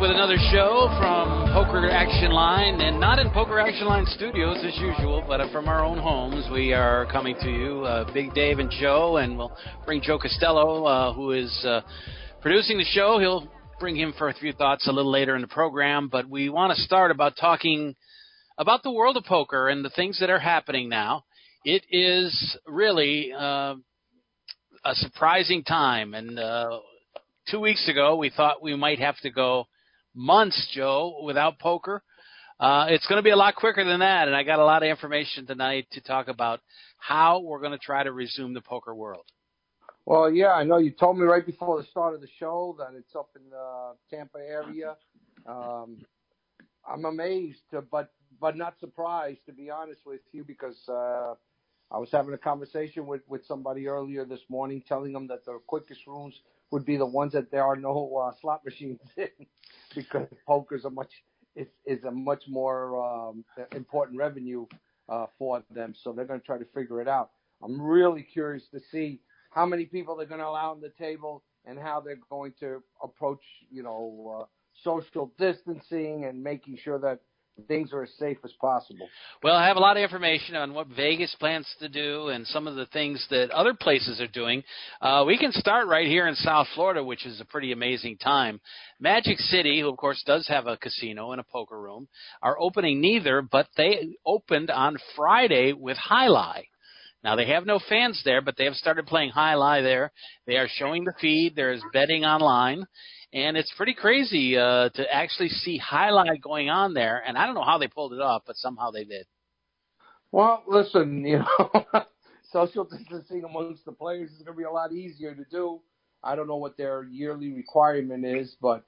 With another show from Poker Action Line, and not in Poker Action Line studios as usual, but from our own homes. We are coming to you, uh, Big Dave and Joe, and we'll bring Joe Costello, uh, who is uh, producing the show. He'll bring him for a few thoughts a little later in the program, but we want to start about talking about the world of poker and the things that are happening now. It is really uh, a surprising time, and uh, two weeks ago, we thought we might have to go months, Joe, without poker. Uh, it's going to be a lot quicker than that, and I got a lot of information tonight to talk about how we're going to try to resume the poker world. Well, yeah, I know you told me right before the start of the show that it's up in the Tampa area. Um, I'm amazed, but but not surprised to be honest with you, because uh, I was having a conversation with with somebody earlier this morning, telling them that the quickest rooms would be the ones that there are no uh, slot machines in, because poker's a much is is a much more um, important revenue uh, for them. So they're going to try to figure it out. I'm really curious to see how many people they're going to allow on the table and how they're going to approach, you know, uh, social distancing and making sure that things are as safe as possible. Well, I have a lot of information on what Vegas plans to do and some of the things that other places are doing. Uh, we can start right here in South Florida, which is a pretty amazing time. Magic City, who of course does have a casino and a poker room, are opening neither, but they opened on Friday with Jai Alai. Now they have no fans there, but they have started playing Jai Alai there. They are showing the feed. There's betting online, and it's pretty crazy uh, to actually see Alai going on there. And I don't know how they pulled it off, but somehow they did. Well, listen, you know, social distancing amongst the players is going to be a lot easier to do. I don't know what their yearly requirement is, but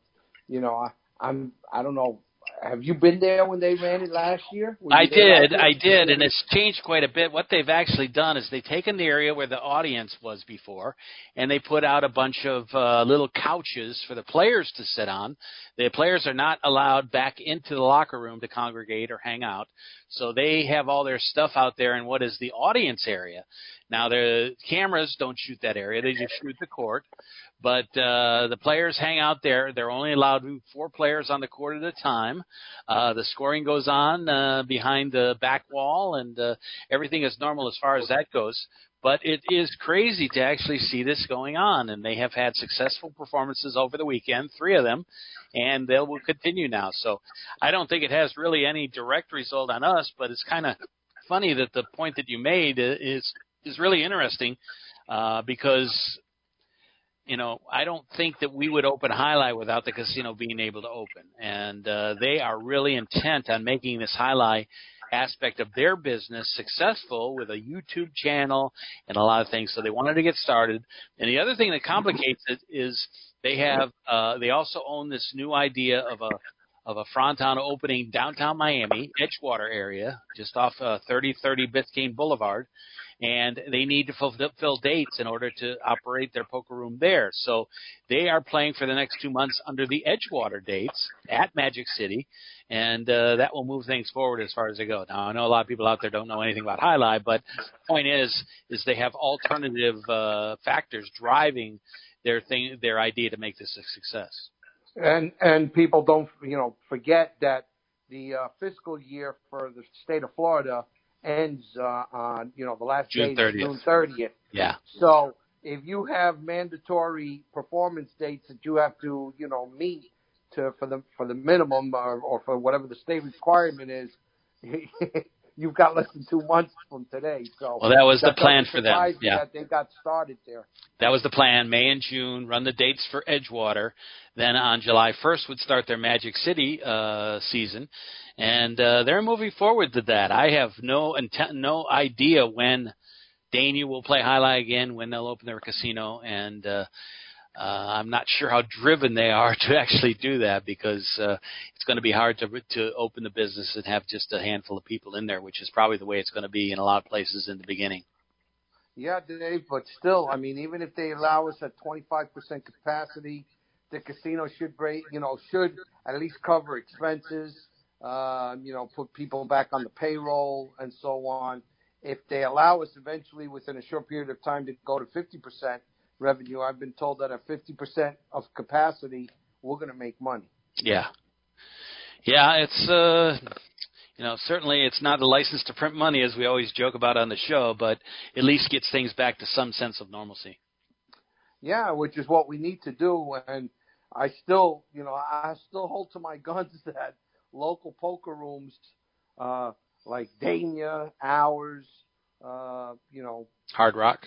you know, I, I'm I don't know have you been there when they ran it last year? I did, I did, and it's changed quite a bit. What they've actually done is they've taken the area where the audience was before, and they put out a bunch of uh, little couches for the players to sit on. The players are not allowed back into the locker room to congregate or hang out, so they have all their stuff out there in what is the audience area. Now the cameras don't shoot that area; they just shoot the court. But uh, the players hang out there. They're only allowed four players on the court at a time. Uh, the scoring goes on uh, behind the back wall, and uh, everything is normal as far as that goes. But it is crazy to actually see this going on, and they have had successful performances over the weekend, three of them, and they will continue now. So I don't think it has really any direct result on us, but it's kind of funny that the point that you made is is really interesting uh, because you know, I don't think that we would open Alai without the casino being able to open. And uh, they are really intent on making this Alai aspect of their business successful with a YouTube channel and a lot of things. So they wanted to get started. And the other thing that complicates it is they have uh, they also own this new idea of a of a fronton opening downtown Miami, Edgewater area, just off uh, 3030 Biscayne Boulevard and they need to fulfill dates in order to operate their poker room there. So they are playing for the next two months under the Edgewater dates at Magic City, and uh, that will move things forward as far as they go. Now I know a lot of people out there don't know anything about Jai Alai, but the point is, is they have alternative uh, factors driving their thing, their idea to make this a success. And and people don't you know forget that the uh, fiscal year for the state of Florida ends uh, on you know the last June day 30th. June 30th. Yeah. So if you have mandatory performance dates that you have to you know meet to for the for the minimum or, or for whatever the state requirement is, you've got less than two months from today. So well, that was the plan for them. Yeah, that they got started there. That was the plan. May and June, run the dates for Edgewater. Then on July 1st would start their Magic City uh, season, and uh, they're moving forward to that. I have no intent, no idea when Dania will play Alai again, when they'll open their casino, and uh, uh, I'm not sure how driven they are to actually do that because uh, it's going to be hard to to open the business and have just a handful of people in there, which is probably the way it's going to be in a lot of places in the beginning. Yeah, Dave, but still, I mean, even if they allow us at 25% capacity, the casino should break, you know, should at least cover expenses, uh, you know, put people back on the payroll and so on. If they allow us eventually within a short period of time to go to 50% revenue, I've been told that at 50% of capacity, we're going to make money. Yeah. Yeah, it's uh you know, certainly it's not a license to print money as we always joke about on the show, but at least gets things back to some sense of normalcy. Yeah, which is what we need to do and I still, you know, I still hold to my guns that local poker rooms uh like Dania, ours, uh, you know, Hard Rock.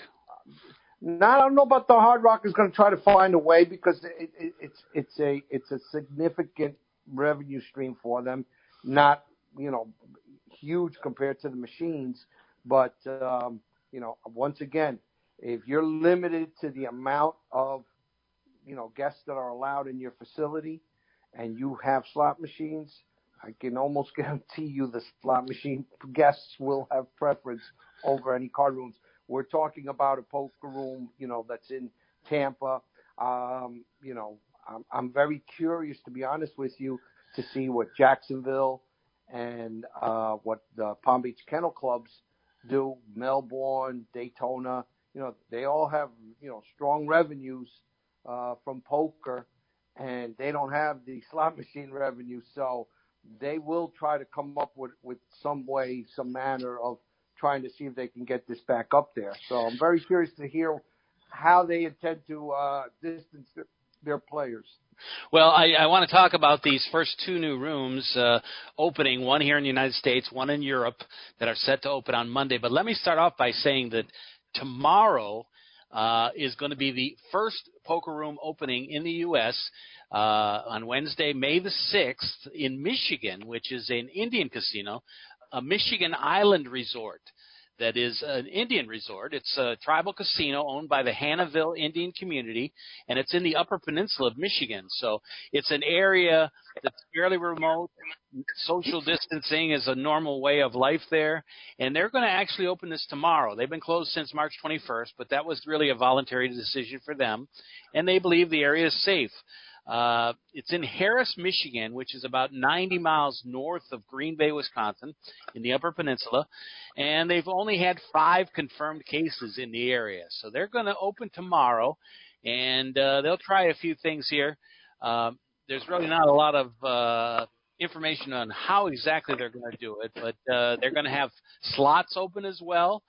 Now, I don't know about the Hard Rock is going to try to find a way because it, it, it's it's a it's a significant revenue stream for them. Not you know huge compared to the machines, but um, you know once again, if you're limited to the amount of you know guests that are allowed in your facility, and you have slot machines, I can almost guarantee you the slot machine guests will have preference over any card rooms. We're talking about a poker room, you know, that's in Tampa. Um, you know, I'm, I'm very curious, to be honest with you, to see what Jacksonville and uh, what the Palm Beach Kennel Clubs do. Melbourne, Daytona, you know, they all have you know strong revenues uh, from poker, and they don't have the slot machine revenue. So they will try to come up with with some way, some manner of trying to see if they can get this back up there. So I'm very curious to hear how they intend to uh, distance their players. Well, I, I want to talk about these first two new rooms uh, opening, one here in the United States, one in Europe, that are set to open on Monday. But let me start off by saying that tomorrow uh, is going to be the first poker room opening in the U.S. Uh, on Wednesday, May the 6th, in Michigan, which is an Indian casino, a Michigan Island resort that is an Indian resort. It's a tribal casino owned by the Hannahville Indian community, and it's in the Upper Peninsula of Michigan. So it's an area that's fairly remote. Social distancing is a normal way of life there, and they're going to actually open this tomorrow. They've been closed since March 21st, but that was really a voluntary decision for them, and they believe the area is safe. Uh, it's in Harris, Michigan, which is about 90 miles north of Green Bay, Wisconsin, in the Upper Peninsula, and they've only had five confirmed cases in the area. So they're going to open tomorrow, and uh, they'll try a few things here. Um, there's really not a lot of uh, information on how exactly they're going to do it, but uh, they're going to have slots open as well.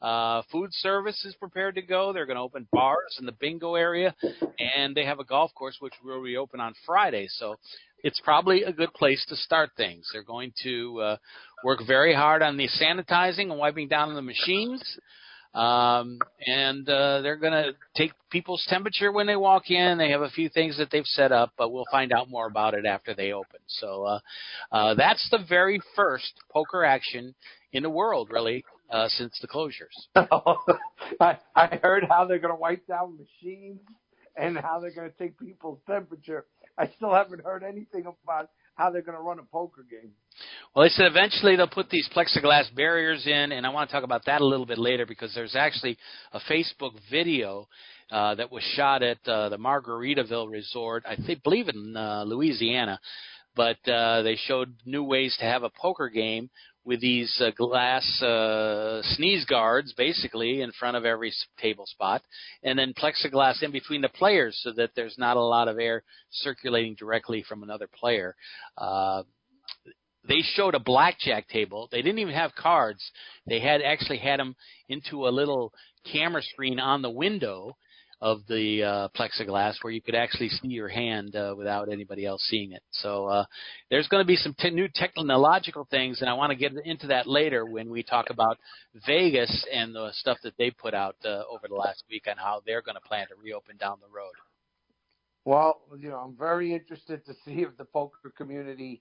Uh, food service is prepared to go. They're going to open bars in the bingo area, and they have a golf course which will reopen on Friday. So it's probably a good place to start things. They're going to uh, work very hard on the sanitizing and wiping down the machines. Um, and uh, they're going to take people's temperature when they walk in. They have a few things that they've set up, but we'll find out more about it after they open. So uh, uh, that's the very first poker action in the world, really, uh, since the closures. I, I heard how they're going to wipe down machines and how they're going to take people's temperature. I still haven't heard anything about how they're going to run a poker game. Well, they said eventually they'll put these plexiglass barriers in, and I want to talk about that a little bit later because there's actually a Facebook video uh, that was shot at uh, the Margaritaville Resort, I think, believe in uh, Louisiana. But uh, they showed new ways to have a poker game with these uh, glass uh, sneeze guards basically in front of every table spot, and then plexiglass in between the players so that there's not a lot of air circulating directly from another player. Uh, they showed a blackjack table. They didn't even have cards. They had actually had them into a little camera screen on the window of the uh, plexiglass where you could actually see your hand uh, without anybody else seeing it. So uh, there's going to be some t- new technological things, and I want to get into that later when we talk about Vegas and the stuff that they put out uh, over the last week on how they're going to plan to reopen down the road. Well, you know, I'm very interested to see if the poker community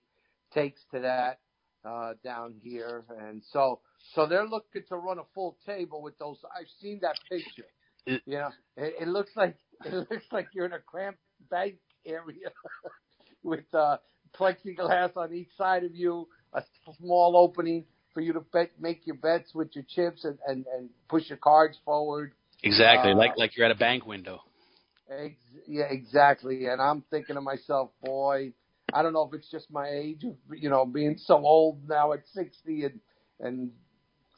takes to that uh, down here, and so so they're looking to run a full table with those. I've seen that picture. It, yeah, it, it looks like it looks like you're in a cramped bank area with uh, plexiglass on each side of you, a small opening for you to bet, make your bets with your chips and, and, and push your cards forward. Exactly, Uh, like like you're at a bank window. Ex- yeah, exactly. And I'm thinking to myself, boy, I don't know if it's just my age of you know being so old now at 60 and and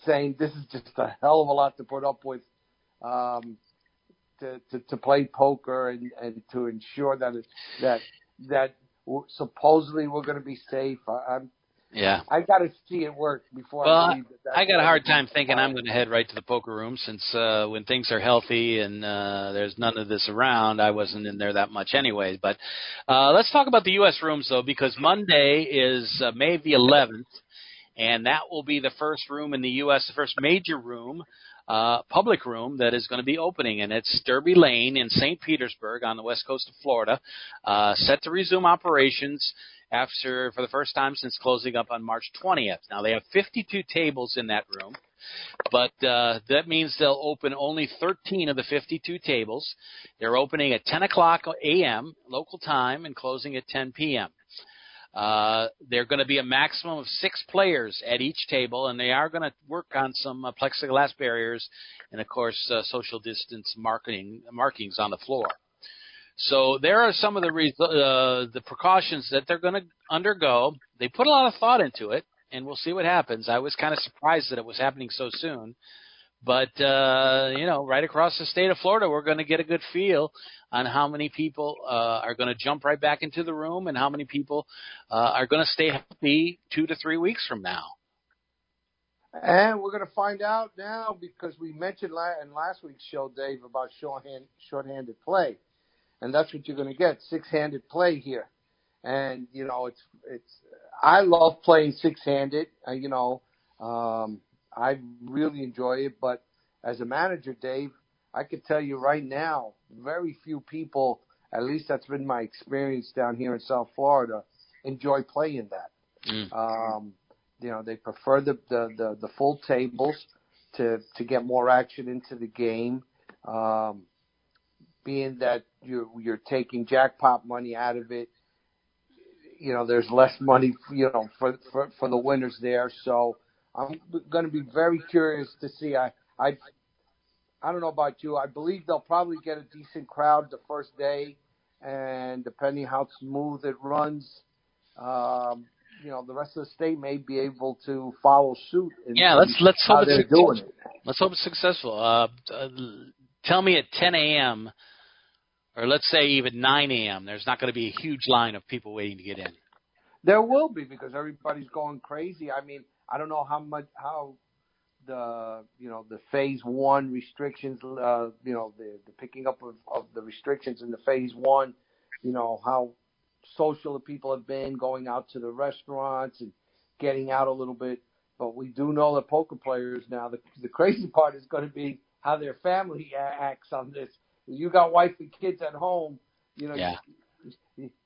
saying this is just a hell of a lot to put up with um, to, to to play poker and and to ensure that it, that that supposedly we're going to be safe. I, I'm Yeah. I got to see it work before Well, I believe that. I got a hard time thinking. I'm going to head right to the poker room since uh, when things are healthy and uh, there's none of this around, I wasn't in there that much anyways. But uh, let's talk about the U.S. rooms though, because Monday is uh, May the 11th, and that will be the first room in the U.S., the first major room, uh, public room that is going to be opening, and it's Derby Lane in St. Petersburg on the west coast of Florida, uh, set to resume operations after for the first time since closing up on March 20th. Now they have 52 tables in that room, but uh, that means they'll open only 13 of the 52 tables. They're opening at 10 o'clock a.m. local time and closing at 10 p.m. Uh, they're going to be a maximum of six players at each table, and they are going to work on some uh, plexiglass barriers and, of course, uh, social distance marketing markings on the floor. So there are some of the re- uh, the precautions that they're going to undergo. They put a lot of thought into it, and we'll see what happens. I was kind of surprised that it was happening so soon, but uh, you know, right across the state of Florida, we're going to get a good feel on how many people uh, are going to jump right back into the room and how many people uh, are going to stay healthy two to three weeks from now. And we're going to find out now because we mentioned in last week's show, Dave, about shorthand, shorthanded play, and that's what you're going to get six-handed play here. And you know, it's it's. I love playing six-handed. Uh, you know, um, I really enjoy it. But as a manager, Dave, I could tell you right now, very few people, at least that's been my experience down here in South Florida, enjoy playing that. Mm. Um, you know, they prefer the, the, the, the full tables to, to get more action into the game. Um, being that you're, you're taking jackpot money out of it, you know, there's less money, you know, for, for, for the winners there. So I'm going to be very curious to see. I, I, I don't know about you. I believe they'll probably get a decent crowd the first day, and depending how smooth it runs, um, you know, the rest of the state may be able to follow suit. In, Yeah, let's let's hope it's doing it. Let's hope it's successful. Uh, uh, tell me at 10 a.m. or let's say even 9 a.m. There's not going to be a huge line of people waiting to get in. There will be because everybody's going crazy. I mean, I don't know how much how the you know the phase one restrictions, uh, you know the the picking up of, of the restrictions in the phase one, you know how social the people have been going out to the restaurants and getting out a little bit. But we do know that poker players now. The the crazy part is going to be how their family acts on this. You got wife and kids at home, you know. Yeah.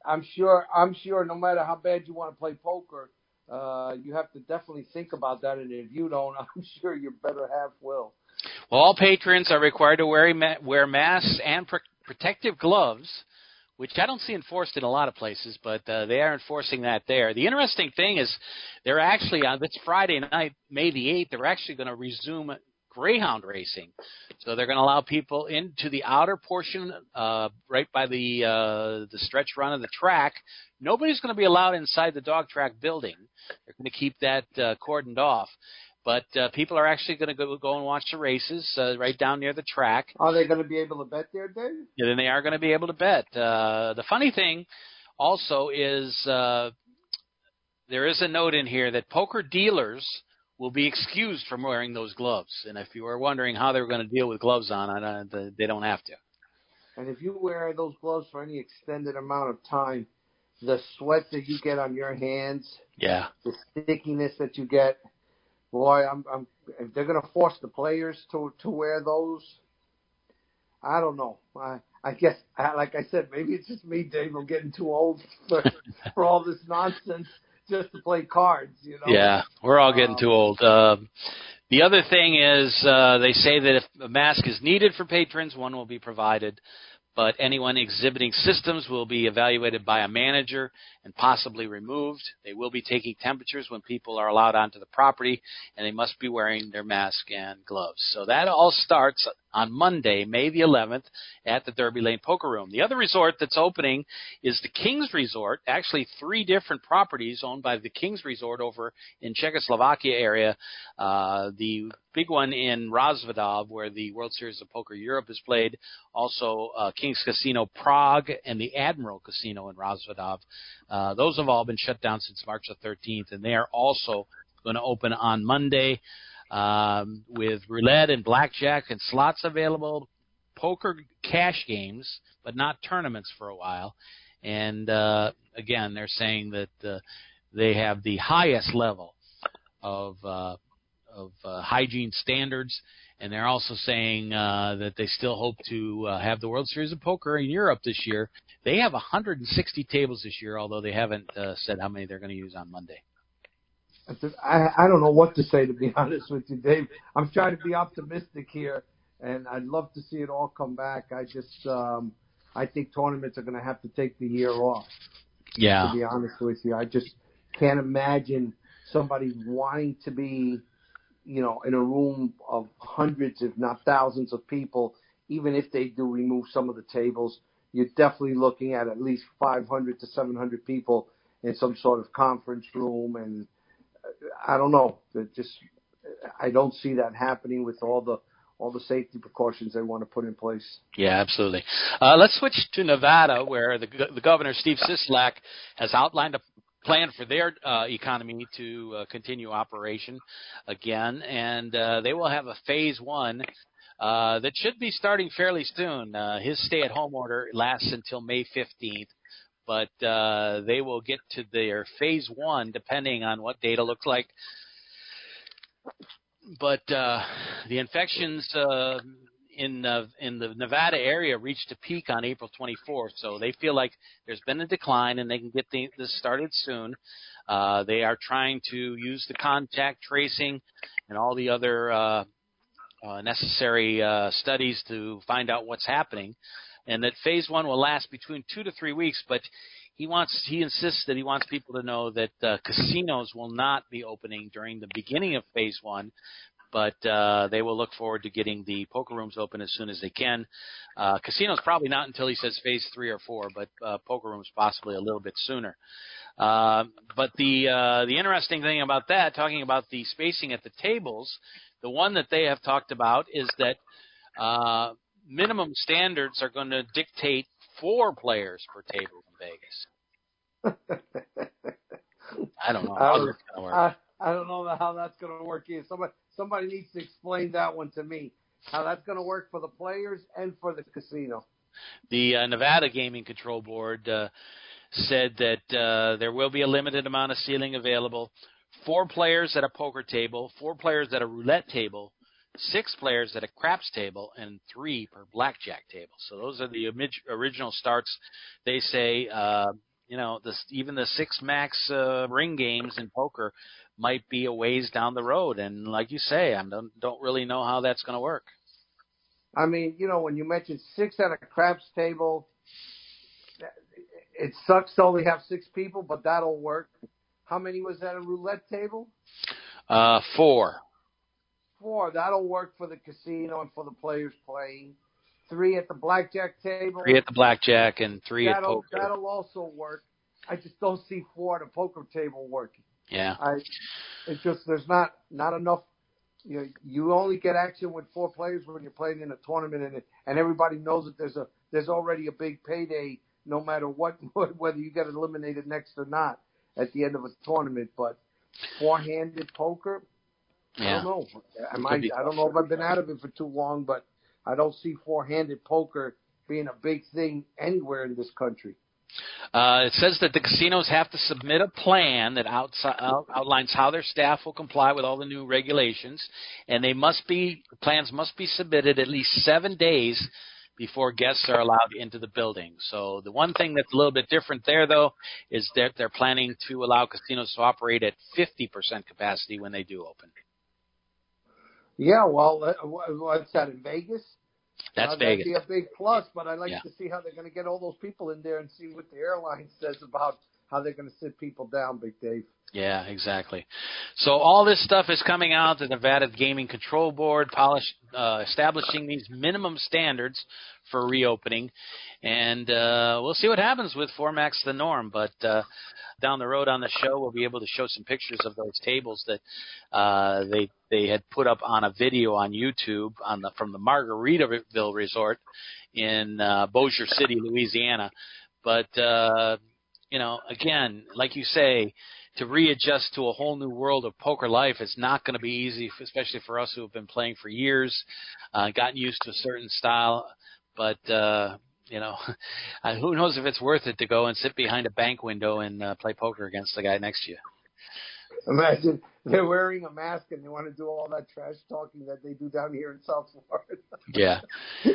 I'm sure. I'm sure. No matter how bad you want to play poker, uh, you have to definitely think about that. And if you don't, I'm sure your better half will. Well, all patrons are required to wear wear masks and pr- protective gloves, which I don't see enforced in a lot of places, but uh, they are enforcing that there. The interesting thing is, they're actually on this Friday night, May the eighth. They're actually going to resume greyhound racing. So they're going to allow people into the outer portion, uh, right by the uh, the stretch run of the track. Nobody's going to be allowed inside the dog track building. They're going to keep that uh, cordoned off. But uh, people are actually going to go go and watch the races uh, right down near the track. Are they going to be able to bet there, Dave? Yeah, then they are going to be able to bet. Uh, the funny thing also is uh, there is a note in here that poker dealers will be excused from wearing those gloves. And if you were wondering how they were going to deal with gloves on, I don't, they don't have to. And if you wear those gloves for any extended amount of time, the sweat that you get on your hands, Yeah. the stickiness that you get, boy, I'm, I'm if they're going to force the players to to wear those, I don't know. I I guess, like I said, maybe it's just me, Dave. I'm getting too old for for all this nonsense just to play cards, you know. Yeah, we're all getting Um, too old. Uh, the other thing is uh, they say that if a mask is needed for patrons, one will be provided. but anyone exhibiting systems will be evaluated by a manager and possibly removed. They will be taking temperatures when people are allowed onto the property, and they must be wearing their mask and gloves. So that all starts on Monday, May the 11th, at the Derby Lane Poker Room. The other resort that's opening is the King's Resort, actually three different properties owned by the King's Resort over in Czechoslovakia area. Uh, the big one in Rozvadov, where the World Series of Poker Europe is played. Also, uh, King's Casino Prague and the Admiral Casino in Rozvadov. Uh, those have all been shut down since March the 13th, and they are also going to open on Monday um, with roulette and blackjack and slots available, poker cash games, but not tournaments for a while. And uh, again, they're saying that uh, they have the highest level of uh, of uh, hygiene standards, and they're also saying uh, that they still hope to uh, have the World Series of Poker in Europe this year. They have 160 tables this year, although they haven't uh, said how many they're going to use on Monday. I, I don't know what to say to be honest with you, Dave. I'm trying to be optimistic here, and I'd love to see it all come back. I just, um, I think tournaments are going to have to take the year off. Yeah. To be honest with you, I just can't imagine somebody wanting to be, you know, in a room of hundreds, if not thousands, of people. Even if they do remove some of the tables, you're definitely looking at at least 500 to 700 people in some sort of conference room and I don't know. Just I don't see that happening with all the all the safety precautions they want to put in place. Yeah, absolutely. Uh, let's switch to Nevada, where the the governor Steve Sisolak has outlined a plan for their uh, economy to uh, continue operation again, and uh, they will have a phase one. Uh, that should be starting fairly soon. Uh, his stay-at-home order lasts until May 15th, but uh, they will get to their phase one depending on what data looks like. But uh, the infections uh, in uh, in the Nevada area reached a peak on April 24th, so they feel like there's been a decline and they can get the, this started soon. Uh, they are trying to use the contact tracing and all the other uh, uh, necessary uh, studies to find out what's happening and that phase one will last between two to three weeks. But he wants he insists that he wants people to know that uh, casinos will not be opening during the beginning of phase one. But uh, they will look forward to getting the poker rooms open as soon as they can. Uh, casinos probably not until he says phase three or four, but uh, poker rooms possibly a little bit sooner. Uh, but the uh, the interesting thing about that, talking about the spacing at the tables, the one that they have talked about is that uh, minimum standards are going to dictate four players per table in Vegas. I don't know how that's going to work. I, I don't know how that's going to work either. Somebody somebody needs to explain that one to me. How that's going to work for the players and for the casino. The uh, Nevada Gaming Control Board uh, said that uh, there will be a limited amount of ceiling available. Four players at a poker table, four players at a roulette table, six players at a craps table and three per blackjack table. So those are the original starts. They say, uh, you know, this, even the six max uh, ring games in poker might be a ways down the road. And like you say, I don't don't really know how that's going to work. I mean, you know, when you mentioned six at a craps table, it sucks to only have six people, but that'll work. How many was at a roulette table? Uh, four four. That'll work for the casino and for the players playing. Three at the blackjack table. Three at the blackjack and 3 that'll, at poker. That'll also work. I just don't see four at a poker table working. Yeah. I, it's just there's not not enough. You know, you only get action with four players when you're playing in a tournament, and and everybody knows that there's a there's already a big payday, no matter what whether you get eliminated next or not at the end of a tournament. But four-handed poker, yeah. I don't know. I might. I don't know if I've been out of it for too long, but I don't see four-handed poker being a big thing anywhere in this country. Uh, it says that the casinos have to submit a plan that outside, out, outlines how their staff will comply with all the new regulations, and they must be plans must be submitted at least seven days before guests are allowed into the building. So the one thing that's a little bit different there, though, is that they're planning to allow casinos to operate at 50% capacity when they do open. Yeah, well, what's that in Vegas? That's uh, Vegas. That'd be a big plus, but I'd like Yeah. to see how they're going to get all those people in there and see what the airline says about how they're going to sit people down, Big Dave. Yeah, exactly. So all this stuff is coming out. The Nevada Gaming Control Board polish, uh, establishing these minimum standards for reopening, and uh, we'll see what happens with Formax the norm. But uh, down the road on the show, we'll be able to show some pictures of those tables that uh, they they had put up on a video on YouTube on the from the Margaritaville Resort in uh, Bossier City, Louisiana. But uh, you know, again, like you say, to readjust to a whole new world of poker life is not going to be easy, especially for us who have been playing for years, uh, gotten used to a certain style. But uh, you know, uh, who knows if it's worth it to go and sit behind a bank window and uh, play poker against the guy next to you? Imagine they're wearing a mask and they want to do all that trash talking that they do down here in South Florida. Yeah.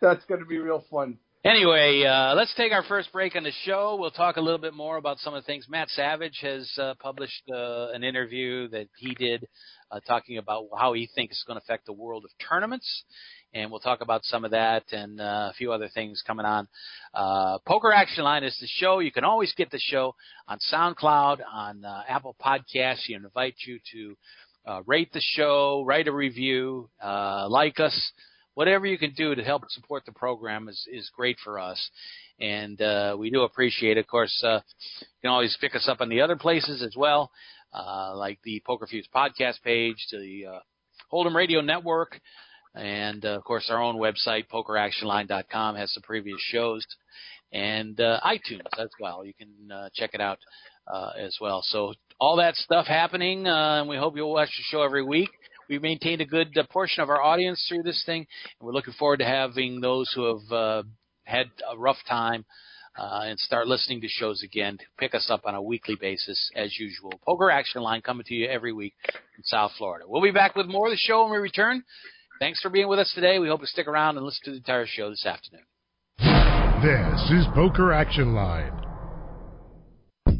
That's going to be real fun. Anyway, uh, let's take our first break on the show. We'll talk a little bit more about some of the things. Matt Savage has uh, published uh, an interview that he did uh, talking about how he thinks it's going to affect the world of tournaments. And we'll talk about some of that and uh, a few other things coming on. Uh, Poker Action Line is the show. You can always get the show on SoundCloud, on Apple Podcasts. We invite you to rate the show, write a review, like us whatever you can do to help support the program is is great for us, and uh, we do appreciate it. Of course, uh, you can always pick us up on the other places as well, uh, like the Poker Fuse podcast page, the uh, Hold'em Radio Network, and uh, of course our own website PokerActionLine.com has some previous shows, and uh, iTunes as well. You can uh, check it out uh, as well. So all that stuff happening, uh, and we hope you'll watch the show every week. We've maintained a good uh, portion of our audience through this thing, and we're looking forward to having those who have uh, had a rough time uh, and start listening to shows again pick us up on a weekly basis as usual. Poker Action Line coming to you every week in South Florida. We'll be back with more of the show when we return. Thanks for being with us today. We hope you stick around and listen to the entire show this afternoon. This is Poker Action Line.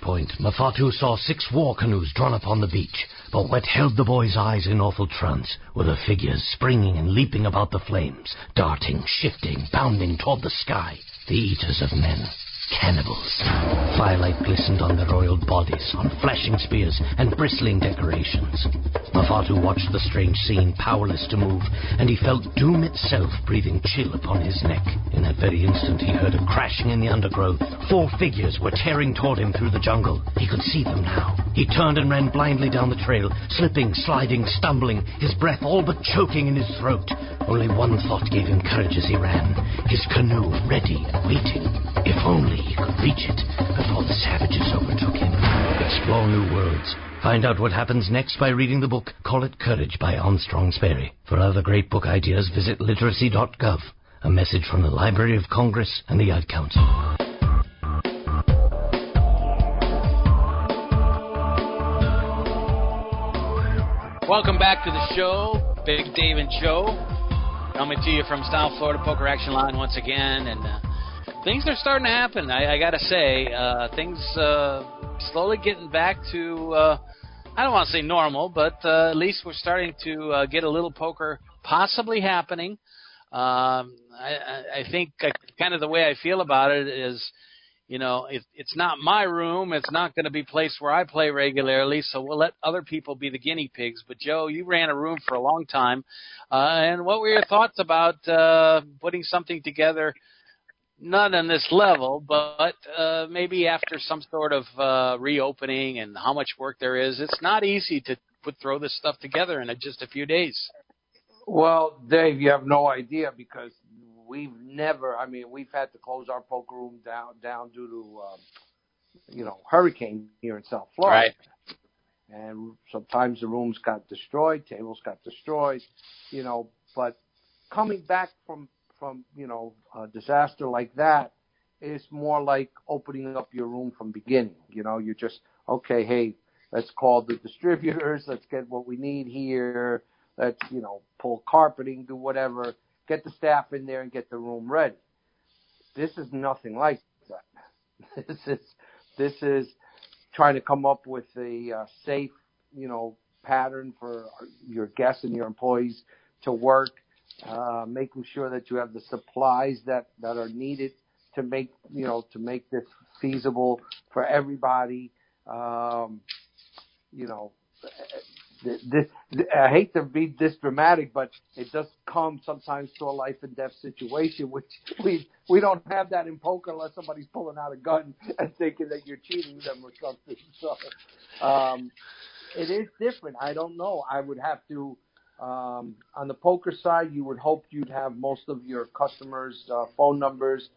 point, Mafatu saw six war canoes drawn upon the beach. But what held the boy's eyes in awful trance were the figures springing and leaping about the flames, darting, shifting, bounding toward the sky. The eaters of men. Cannibals. Firelight glistened on their oiled bodies, on flashing spears and bristling decorations. Mafatu watched the strange scene, powerless to move, and he felt doom itself breathing chill upon his neck. In that very instant, he heard a crashing in the undergrowth. Four figures were tearing toward him through the jungle. He could see them now. He turned and ran blindly down the trail, slipping, sliding, stumbling, his breath all but choking in his throat. Only one thought gave him courage as he ran his canoe ready and waiting. If only he could reach it before the savages overtook him. Explore new worlds. Find out what happens next by reading the book Call It Courage by Armstrong Sperry. For other great book ideas, visit literacy.gov. A message from the Library of Congress and the Ad Council. Welcome back to the show, Big Dave and Joe, coming to you from South Florida Poker Action Line once again, and uh, things are starting to happen. I, I got to say, uh, things uh, slowly getting back to uh, I don't want to say normal, but uh, at least we're starting to uh, get a little poker possibly happening. Um, I, I I think uh, kind of the way I feel about it is you know, it, it's not my room. It's not going to be a place where I play regularly. So we'll let other people be the guinea pigs. But Joe, you ran a room for a long time, uh, and what were your thoughts about uh, putting something together? Not on this level, but uh, maybe after some sort of uh, reopening and how much work there is. It's not easy to put throw this stuff together in a, just a few days. Well, Dave, you have no idea because we've never. I mean, we've had to close our poker room down down due to um, you know hurricane here in South Florida. Right. And sometimes the rooms got destroyed, tables got destroyed, you know. But coming back from from you know a disaster like that is more like opening up your room from beginning. You know, you're just okay. Hey, let's call the distributors. Let's get what we need here. Let's you know pull carpeting, do whatever. Get the staff in there and get the room ready. This is nothing like that. This is this is trying to come up with a uh, safe, you know, pattern for your guests and your employees to work, uh, making sure that you have the supplies that, that are needed to make, you know, to make this feasible for everybody. Um, you know, this, this, I hate to be this dramatic, but it does come sometimes to a life and death situation, which we we don't have that in poker unless somebody's pulling out a gun and thinking that you're cheating them or something. So um, it is different. I don't know. I would have to. Um, on the poker side, you would hope you'd have most of your customers' uh, phone numbers.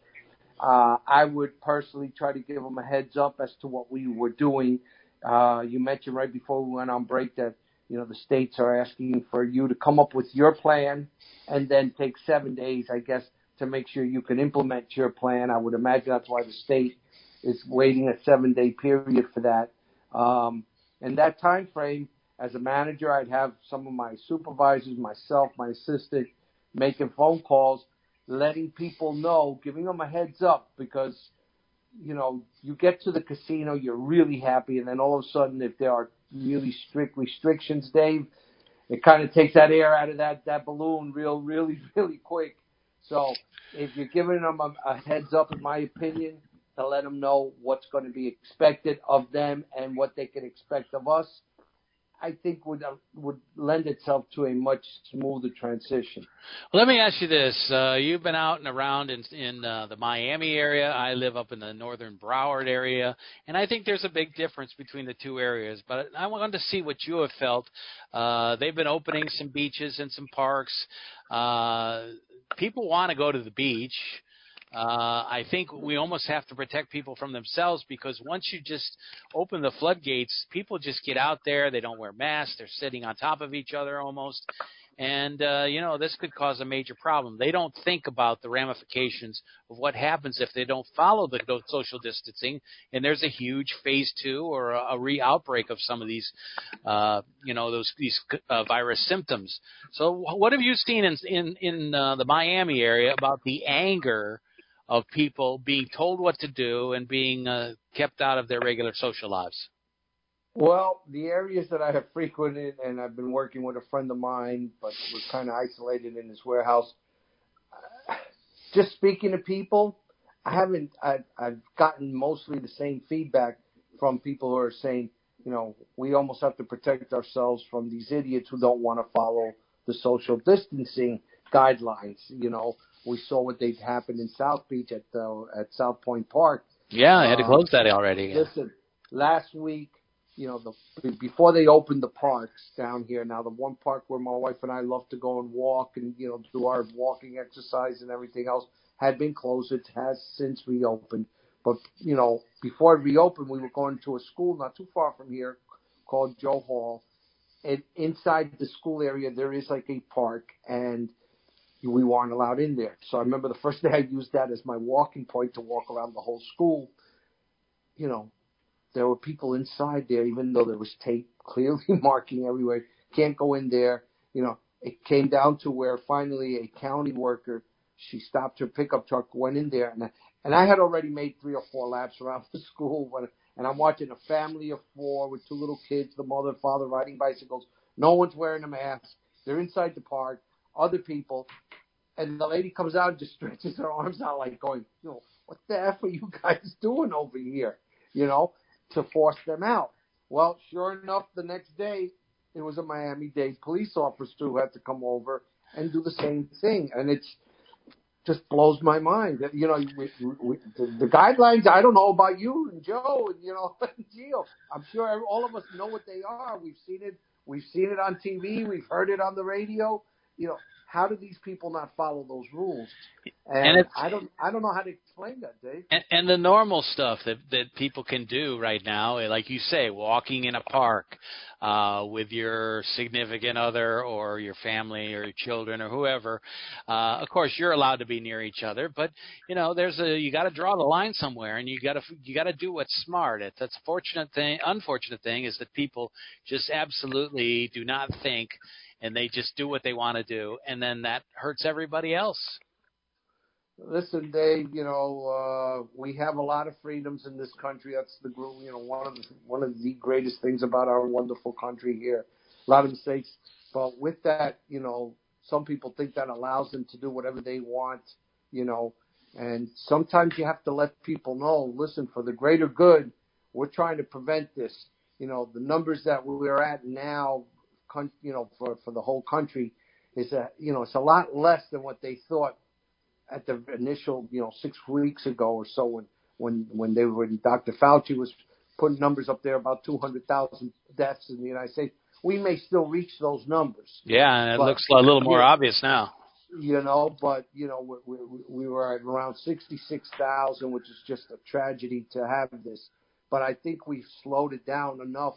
Uh, I would personally try to give them a heads up as to what we were doing. Uh, you mentioned right before we went on break that you know, the states are asking for you to come up with your plan and then take seven days, I guess, to make sure you can implement your plan. I would imagine that's why the state is waiting a seven day period for that. Um, and that time frame, as a manager, I'd have some of my supervisors, myself, my assistant, making phone calls, letting people know, giving them a heads up because, you know, you get to the casino, you're really happy, and then all of a sudden, if there are really strict restrictions, Dave, it kind of takes that air out of that that balloon real, really, really quick. So if you're giving them a, a heads up, in my opinion, to let them know what's going to be expected of them and what they can expect of us, I think would uh, would lend itself to a much smoother transition. Let me ask you this: uh, You've been out and around in in uh, the Miami area. I live up in the northern Broward area, and I think there's a big difference between the two areas. But I wanted to see what you have felt. Uh, they've been opening some beaches and some parks. Uh, people want to go to the beach. Uh, I think we almost have to protect people from themselves because once you just open the floodgates, people just get out there. They don't wear masks. They're sitting on top of each other almost. And, uh, you know, this could cause a major problem. They don't think about the ramifications of what happens if they don't follow the social distancing and there's a huge phase two or a, a re-outbreak of some of these, uh, you know, those, these uh, virus symptoms. So what have you seen in, in, in uh, the Miami area about the anger of people being told what to do and being uh, kept out of their regular social lives? Well, the areas that I have frequented, and I've been working with a friend of mine, but we're kind of isolated in this warehouse. Just speaking to people, I haven't. I, I've gotten mostly the same feedback from people who are saying, you know, we almost have to protect ourselves from these idiots who don't want to follow the social distancing guidelines. You know, we saw what they happened in South Beach at the at South Pointe Park. Yeah, I had to close um, that already. Listen, last week, you know, the before they opened the parks down here. Now, the one park where my wife and I love to go and walk and you know do our walking exercise and everything else had been closed. It has since reopened. But you know, before it reopened, we were going to a school not too far from here called Joe Hall. And inside the school area, there is like a park, and we weren't allowed in there. So I remember the first day I used that as my walking point to walk around the whole school. You know, there were people inside there, even though there was tape clearly marking everywhere. Can't go in there. You know, it came down to where finally a county worker, she stopped her pickup truck, went in there, and I, and I had already made three or four laps around the school and I'm watching a family of four with two little kids, the mother and father riding bicycles. No one's wearing a mask. They're inside the park other people, and the lady comes out and just stretches her arms out like going, you know, what the F are you guys doing over here? You know, to force them out. Well, sure enough, the next day, it was a Miami-Dade police officer who had to come over and do the same thing. And it's just blows my mind you know, we, we, the, the guidelines, I don't know about you and Joe and, you know, and Gio. I'm sure all of us know what they are. We've seen it. We've seen it on TV. We've heard it on the radio you know, how do these people not follow those rules? And, and I don't, I don't know how to that, Dave. And, and the normal stuff that that people can do right now, like you say, walking in a park uh, with your significant other or your family or your children or whoever. Uh, of course, you're allowed to be near each other, but you know, there's a you got to draw the line somewhere, and you got to you got to do what's smart. It, that's a fortunate thing. Unfortunate thing is that people just absolutely do not think and they just do what they want to do, and then that hurts everybody else. Listen, Dave. You know, uh, we have a lot of freedoms in this country. That's the you know one of the, one of the greatest things about our wonderful country here. A lot of mistakes, but with that, you know, some people think that allows them to do whatever they want. You know, and sometimes you have to let people know. Listen, for the greater good, we're trying to prevent this. You know, the numbers that we're at now, you know, for for the whole country, is a you know it's a lot less than what they thought at the initial, you know, six weeks ago or so when when when they were Dr. Fauci was putting numbers up there about 200,000 deaths in the United States. We may still reach those numbers. Yeah, it but, looks a little more obvious now. You know, but you know, we, we, we were at around 66,000, which is just a tragedy to have this. But I think we've slowed it down enough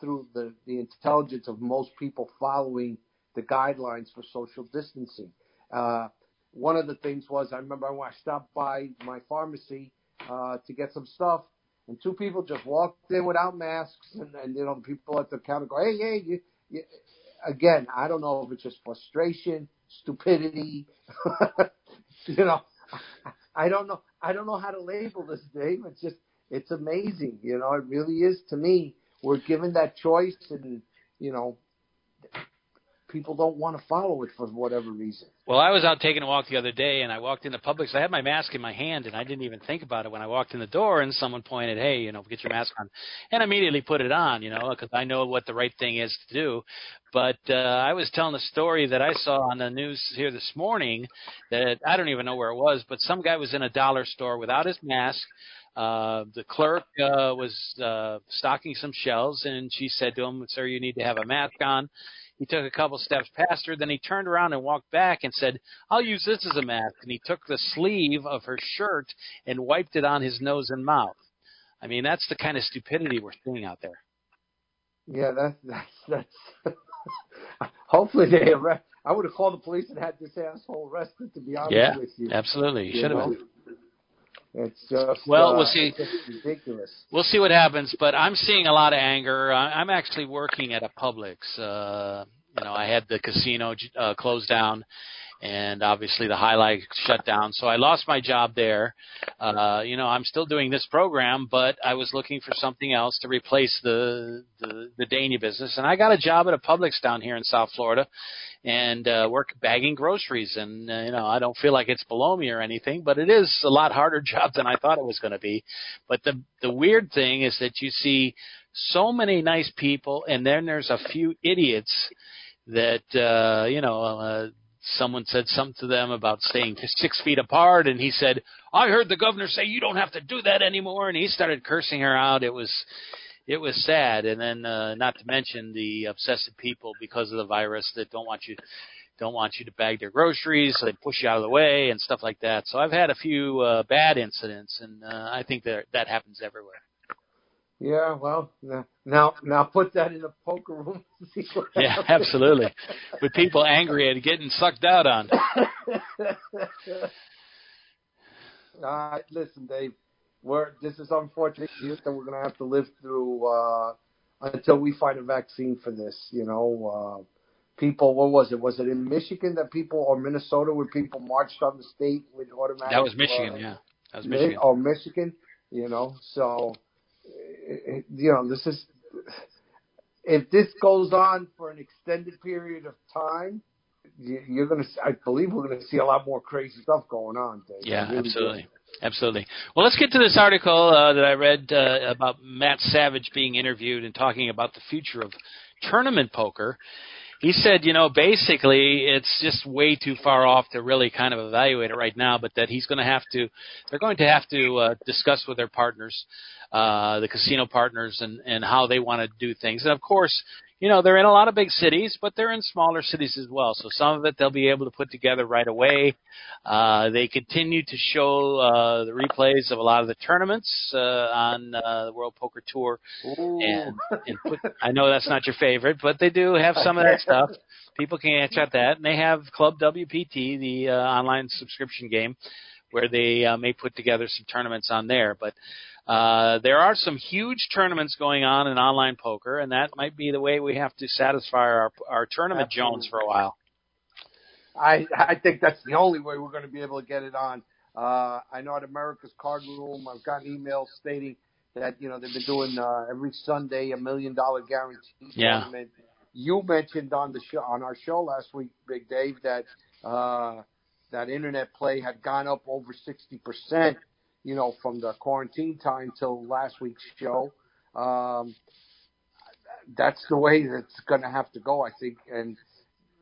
through the the intelligence of most people following the guidelines for social distancing. Uh, one of the things was I remember when I stopped by my pharmacy uh, to get some stuff, and two people just walked in without masks, and, and you know the people at the counter go, "Hey, hey!" You, you. Again, I don't know if it's just frustration, stupidity, you know. I don't know. I don't know how to label this, Dave. It's just, it's amazing. You know, it really is to me. We're given that choice, and you know, people don't want to follow it for whatever reason. Well, I was out taking a walk the other day, and I walked into Publix. I had my mask in my hand, and I didn't even think about it when I walked in the door. And someone pointed, "Hey, you know, get your mask on," and I immediately put it on, you know, because I know what the right thing is to do. But uh, I was telling a story that I saw on the news here this morning that I don't even know where it was, but some guy was in a dollar store without his mask. Uh, the clerk uh, was uh, stocking some shelves, and she said to him, "Sir, you need to have a mask on." He took a couple steps past her, then he turned around and walked back and said, I'll use this as a mask. And he took the sleeve of her shirt and wiped it on his nose and mouth. I mean, that's the kind of stupidity we're seeing out there. Yeah, that's that's that's. hopefully they arrest. I would have called the police and had this asshole arrested. To be honest yeah, with you, absolutely, you should have. It's just well, uh, we'll see. ridiculous. We'll see what happens, but I'm seeing a lot of anger. I'm actually working at a Publix. Uh, you know, I had the casino uh, closed down, and obviously the Jai Alai shut down. So I lost my job there. Uh, you know, I'm still doing this program, but I was looking for something else to replace the the, the Dania business, and I got a job at a Publix down here in South Florida, and uh, work bagging groceries. And uh, you know, I don't feel like it's below me or anything, but it is a lot harder job than I thought it was going to be. But the the weird thing is that you see so many nice people, and then there's a few idiots that uh, you know. Uh, someone said something to them about staying six feet apart, and he said, "I heard the governor say you don't have to do that anymore," and he started cursing her out. It was, it was sad, and then uh, not to mention the obsessive people because of the virus that don't want you don't want you to bag their groceries, so they push you out of the way and stuff like that. So I've had a few uh, bad incidents, and uh, I think that that happens everywhere. Yeah, well, now now put that in a poker room. yeah, absolutely. With people angry at getting sucked out on. uh, listen, Dave, we're this is unfortunate that we're going to have to live through uh, until we find a vaccine for this. You know, uh, people. What was it? Was it in Michigan that people or Minnesota where people marched on the state with automatic? That was Michigan. Uh, yeah, that was Michigan. Or Michigan. You know, so you know, this is if this goes on for an extended period of time, you're going to. I believe we're going to see a lot more crazy stuff going on. Dave. Yeah, really absolutely. Do. Absolutely. Well, let's get to this article uh, that I read uh, about Matt Savage being interviewed and talking about the future of tournament poker he said, you know, basically it's just way too far off to really kind of evaluate it right now, but that he's going to have to, they're going to have to uh, discuss with their partners, uh, the casino partners, and and how they want to do things. And of course, you know, they're in a lot of big cities, but they're in smaller cities as well. So some of it they'll be able to put together right away. Uh, they continue to show uh, the replays of a lot of the tournaments uh, on uh, the World Poker Tour. And, and put, I know that's not your favorite, but they do have some of that stuff. People can check that, and they have Club WPT, the uh, online subscription game, where they uh, may put together some tournaments on there. But uh, there are some huge tournaments going on in online poker, and that might be the way we have to satisfy our our tournament Absolutely. Jones for a while. I I think that's the only way we're going to be able to get it on. Uh, I know at America's Card Room, I've gotten emails stating that you know they've been doing uh, every Sunday a million dollar guarantee yeah. tournament. You mentioned on the show on our show last week, Big Dave, that uh, that internet play had gone up over sixty percent you know, from the quarantine time till last week's show. Um, that's the way it's going to have to go, I think. And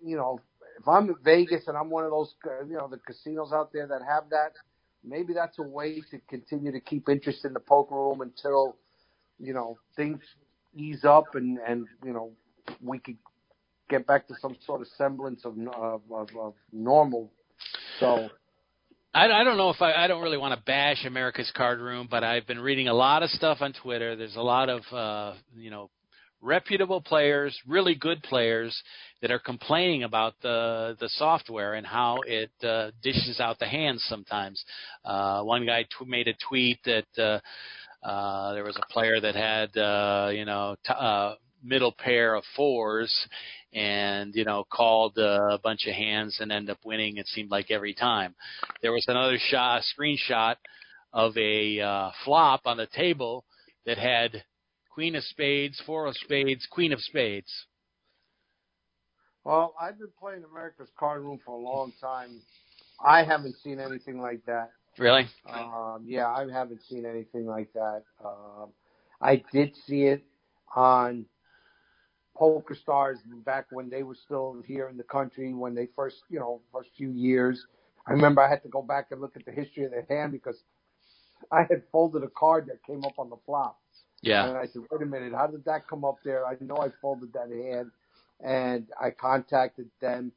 you know, if I'm in Vegas and I'm one of those, you know, the casinos out there that have that, maybe that's a way to continue to keep interest in the poker room until, you know, things ease up and and you know we could get back to some sort of semblance of of, of, of normal. So I, I don't know if I, I don't really want to bash America's Card Room, but I've been reading a lot of stuff on Twitter. There's a lot of uh, you know reputable players, really good players that are complaining about the the software and how it uh, dishes out the hands sometimes. Uh, one guy t- made a tweet that uh, uh, there was a player that had uh, you know t- uh, middle pair of fours and you know called a bunch of hands and end up winning. It seemed like every time. There was another shot, screenshot of a uh, flop on the table that had Queen of Spades, Four of Spades, Queen of Spades. Well, I've been playing America's Card Room for a long time. I haven't seen anything like that. Really? Um, yeah, I haven't seen anything like that. Um, I did see it on Poker Stars back when they were still here in the country when they first, you know, first few years. I remember I had to go back and look at the history of the hand because I had folded a card that came up on the flop. Yeah. And I said, wait a minute, how did that come up there? I know I folded that hand, and I contacted them.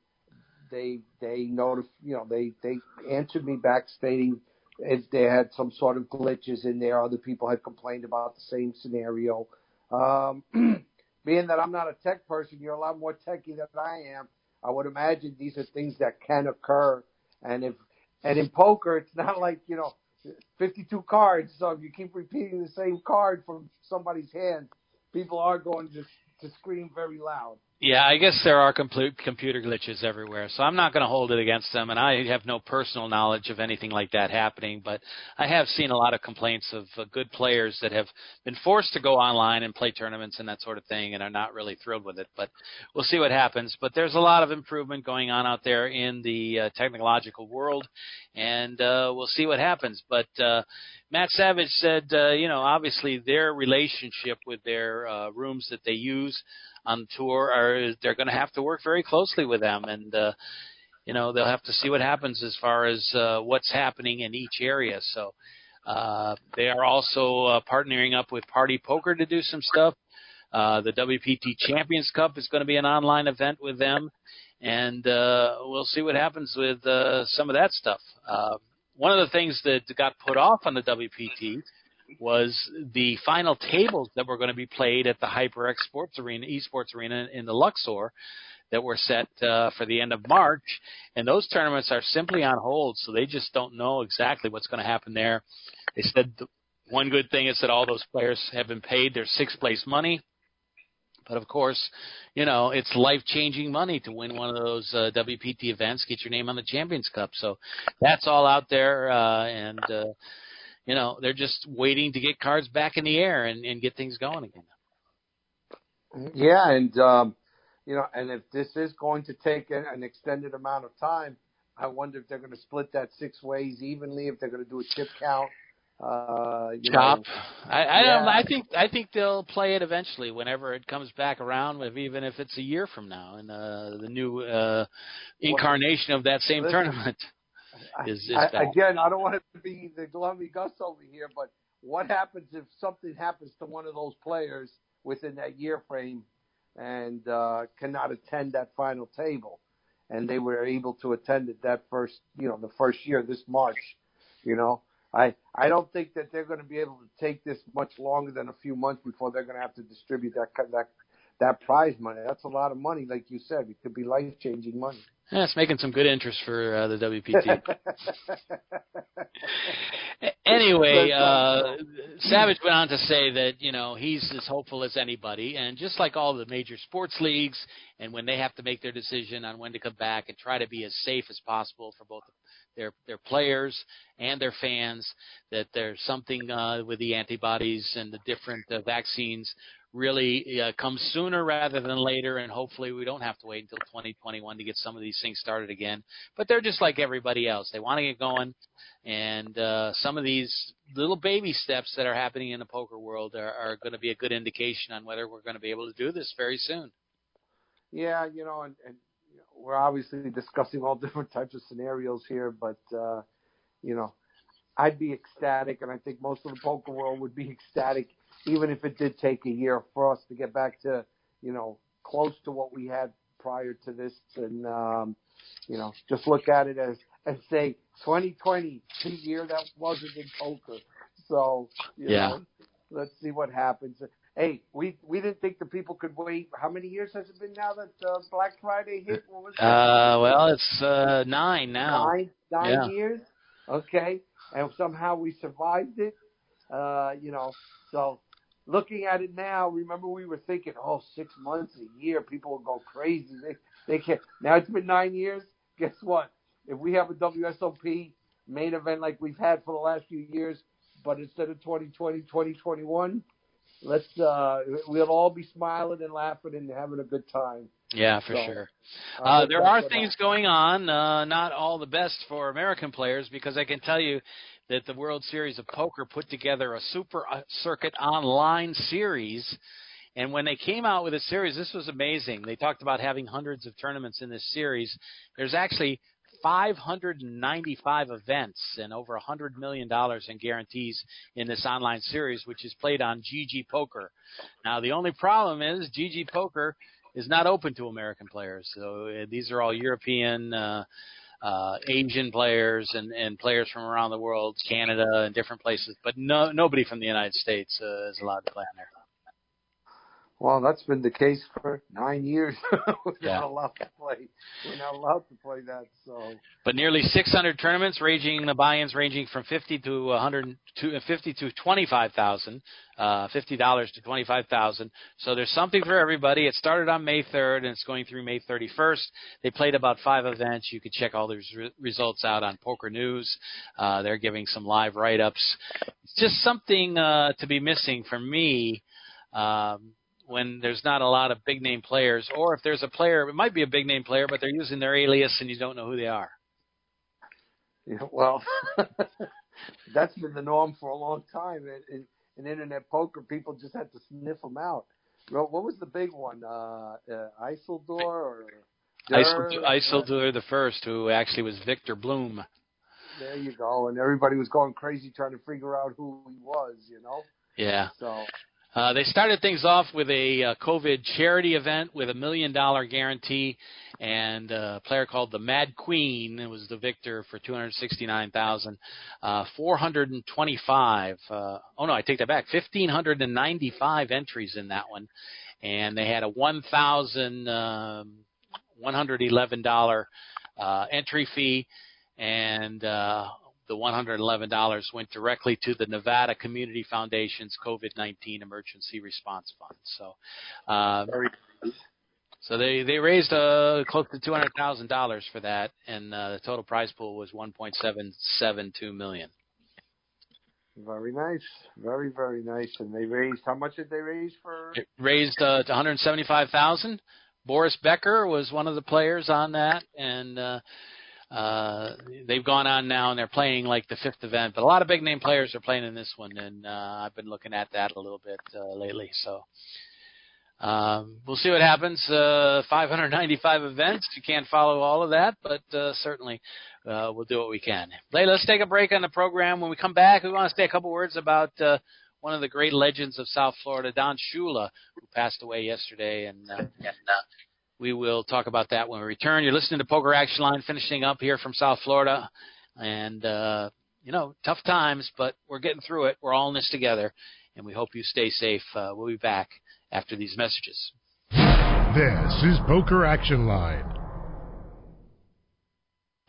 They they notif- you know they they answered me back stating if they had some sort of glitches in there. Other people had complained about the same scenario. Um, being that I'm not a tech person, you're a lot more techy than I am. I would imagine these are things that can occur. And if and in poker, it's not like you know, 52 cards. So if you keep repeating the same card from somebody's hand, people are going to to scream very loud. Yeah, I guess there are complete computer glitches everywhere, so I'm not going to hold it against them. And I have no personal knowledge of anything like that happening, but I have seen a lot of complaints of uh, good players that have been forced to go online and play tournaments and that sort of thing, and are not really thrilled with it. But we'll see what happens. But there's a lot of improvement going on out there in the uh, technological world, and uh, we'll see what happens. But uh, Matt Savage said, uh, you know, obviously their relationship with their uh, rooms that they use on tour are they're going to have to work very closely with them and uh you know they'll have to see what happens as far as uh what's happening in each area. So uh they are also uh, partnering up with Party Poker to do some stuff. Uh the WPT Champions Cup is going to be an online event with them and uh we'll see what happens with uh some of that stuff. Uh one of the things that got put off on the WPT was the final tables that were going to be played at the HyperX Sports Arena, Esports Arena in the Luxor that were set uh, for the end of March, and those tournaments are simply on hold, so they just don't know exactly what's going to happen there. They said the one good thing is that all those players have been paid their sixth place money, but of course, you know it's life changing money to win one of those uh, WPT events, get your name on the Champions Cup. So that's all out there, uh, and. Uh, you know, they're just waiting to get cards back in the air and, and get things going again. Yeah, and um, you know, and if this is going to take an extended amount of time, I wonder if they're going to split that six ways evenly. If they're going to do a chip count. Uh, Chop. Know, I, I yeah. don't. I think. I think they'll play it eventually, whenever it comes back around. If, even if it's a year from now, and uh, the new uh, incarnation of that same Listen, tournament is, is I, again, I don't want to be the gloomy Gus over here, but what happens if something happens to one of those players within that year frame? and uh, cannot attend that final table. And they were able to attend it that first, you know, the first year this March. You know, I I don't think that they're going to be able to take this much longer than a few months before they're going to have to distribute that that that prize money. That's a lot of money, like you said. It could be life changing money. Yeah, it's making some good interest for uh, the WPT. anyway, uh, Savage went on to say that you know he's as hopeful as anybody, and just like all the major sports leagues, and when they have to make their decision on when to come back and try to be as safe as possible for both their their players and their fans, that there's something uh, with the antibodies and the different uh, vaccines really uh, comes sooner rather than later, and hopefully we don't have to wait until 2021 to get some of these things started again. But they're just like everybody else; they want to get going, and uh, some of these little baby steps that are happening in the poker world are, are going to be a good indication on whether we're going to be able to do this very soon. Yeah, you know, and, and we're obviously discussing all different types of scenarios here, but uh, you know, I'd be ecstatic, and I think most of the poker world would be ecstatic even if it did take a year for us to get back to, you know, close to what we had prior to this and um, you know, just look at it as and say 2020, the year that wasn't in poker. So, you yeah. know, let's see what happens. Hey, we we didn't think the people could wait. How many years has it been now that uh, Black Friday hit? What was that? Uh, well, it's uh, nine now. Nine, nine yeah. years. Okay, and somehow we survived it. Uh, you know, so looking at it now, remember we were thinking, oh, six months, a year, people will go crazy. They they can't. Now it's been nine years. Guess what? If we have a WSOP main event like we've had for the last few years, but instead of 2020, 2021, let's uh, we'll all be smiling and laughing and having a good time. Yeah, for So, sure. uh, there are things going on, uh, not all the best for American players, because I can tell you that the World Series of Poker put together a Super uh, Circuit Online series. And when they came out with a series, this was amazing. They talked about having hundreds of tournaments in this series. There's actually 595 events and over $100 million in guarantees in this online series, which is played on GG Poker. Now, the only problem is GG Poker is not open to American players. So uh, these are all European, uh, uh, Asian players and, and players from around the world, Canada and different places, but no nobody from the United States uh, is allowed to play on there. Well, that's been the case for nine years. We're Yeah. not allowed to play. We're not allowed to play that. So But nearly 600 tournaments, ranging the buy-ins ranging from 50 to 100 to uh, 50 to 25,000, uh, fifty dollars to 25,000. So there's something for everybody. It started on May 3rd and it's going through May 31st. They played about five events. You could check all those re- results out on Poker News. Uh, they're giving some live write-ups. It's just something uh, to be missing for me. Um, when there's not a lot of big name players, or if there's a player, it might be a big name player, but they're using their alias and you don't know who they are. Yeah, well, that's been the norm for a long time. In, in, in internet poker, people just had to sniff them out. Well, what was the big one? Uh, uh, Isildur or Isildur? Isildur the first, who actually was Viktor Blom. There you go. And everybody was going crazy trying to figure out who he was. You know. Yeah. So Uh, they started things off with a uh, COVID charity event with a million dollar guarantee, and a player called the Mad Queen was the victor for two hundred sixty nine thousand, uh, four hundred and twenty five. Uh, oh no, I take that back. Fifteen hundred and ninety five entries in that one, and they had a one thousand um, one hundred eleven dollar entry fee, and uh, the $111 went directly to the Nevada Community Foundation's COVID-19 Emergency Response Fund. So, uh, so they they raised uh, close to two hundred thousand dollars for that, and uh, the total prize pool was one point seven seven two million. very nice. Very very nice. And they raised how much did they raise for? It raised uh, one hundred seventy five thousand. Boris Becker was one of the players on that, and uh, uh, they've gone on now and they're playing like the fifth event. But a lot of big name players are playing in this one, and uh, I've been looking at that a little bit uh, lately. So um, we'll see what happens. Uh, 595 events. You can't follow all of that, but uh, certainly uh, we'll do what we can. Lay, let's take a break on the program. When we come back, we want to say a couple words about uh, one of the great legends of South Florida, Don Shula, who passed away yesterday, and, uh, and uh, we will talk about that when we return. You're listening to Poker Action Line, finishing up here from South Florida, and uh, you know, tough times, but we're getting through it. We're all in this together, and we hope you stay safe. Uh, we'll be back after these messages. This is Poker Action Line.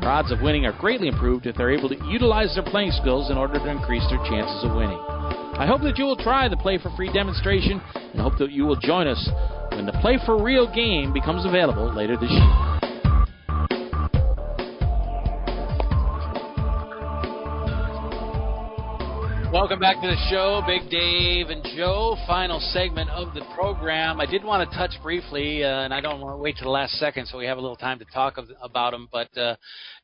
Their odds of winning are greatly improved if they're able to utilize their playing skills in order to increase their chances of winning. I hope that you will try the Play for Free demonstration and hope that you will join us when the Play for Real game becomes available later this year. Welcome back to the show, Big Dave and Joe. Final segment of the program. I did want to touch briefly, uh, and I don't want to wait to the last second so we have a little time to talk of, about him. But uh,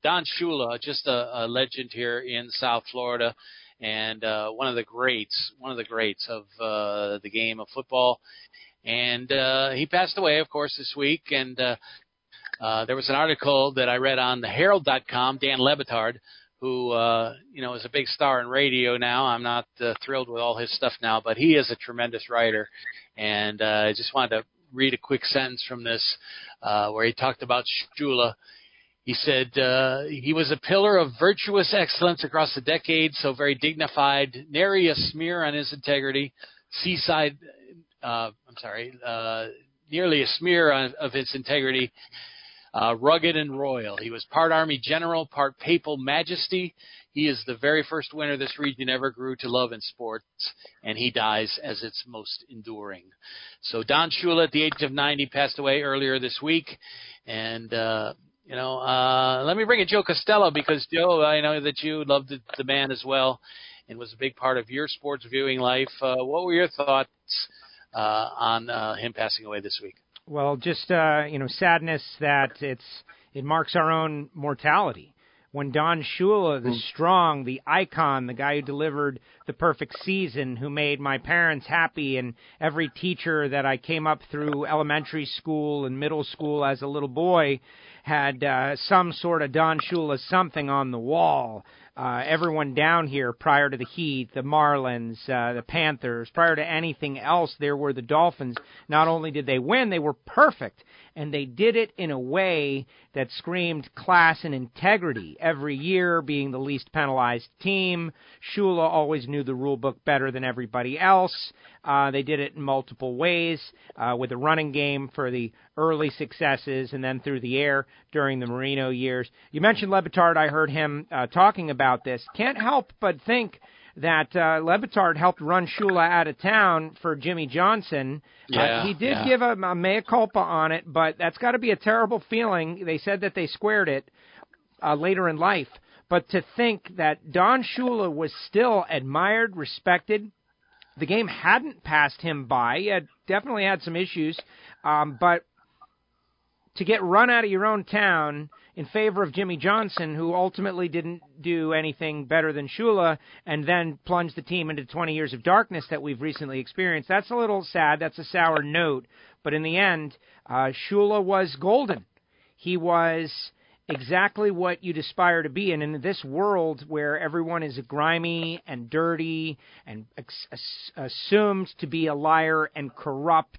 Don Shula, just a, a, legend here in South Florida, and uh, one of the greats, one of the greats of uh, the game of football. And uh, he passed away, of course, this week. And uh, there was an article that I read on the Herald.com. Dan Le Batard who uh, you know is a big star in radio now. I'm not uh, thrilled with all his stuff now, but he is a tremendous writer. And uh, I just wanted to read a quick sentence from this uh, where he talked about Shula. He said uh, he was a pillar of virtuous excellence across the decades, so very dignified, nary a smear on his integrity. Seaside, uh, I'm sorry, uh, nearly a smear on, of his integrity uh, rugged and royal. He was part army general, part papal majesty. He is the very first winner this region ever grew to love in sports, and he dies as its most enduring. So Don Shula, at the age of 90, passed away earlier this week, and uh, you know, uh, let me bring in Joe Costello because Joe, I know that you loved the, the man as well, and was a big part of your sports viewing life. Uh, what were your thoughts uh, on uh, him passing away this week? Well, just uh, you know, sadness that it's it marks our own mortality. When Don Shula, the mm. strong, the icon, the guy who delivered the perfect season, who made my parents happy, and every teacher that I came up through elementary school and middle school as a little boy had uh, some sort of Don Shula something on the wall uh, everyone down here prior to the Heat, the Marlins, uh, the Panthers, prior to anything else, there were the Dolphins. Not only did they win, they were perfect and they did it in a way that screamed class and integrity. Every year being the least penalized team, Shula always knew the rule book better than everybody else. Uh, they did it in multiple ways uh, with a running game for the early successes and then through the air during the Marino years. You mentioned Le Batard. I heard him uh, talking about this. Can't help but think that uh, Le helped run Shula out of town for Jimmy Johnson. Uh, yeah, uh, he did yeah. give a, a mea culpa on it, but that's got to be a terrible feeling. They said that they squared it uh, later in life. But to think that Don Shula was still admired, respected, the game hadn't passed him by. He had definitely had some issues, um, but to get run out of your own town in favor of Jimmy Johnson, who ultimately didn't do anything better than Shula, and then plunged the team into 20 years of darkness that we've recently experienced. That's a little sad. That's a sour note. But in the end, uh, Shula was golden. He was exactly what you'd aspire to be. And in this world where everyone is grimy and dirty and ex- assumed to be a liar and corrupt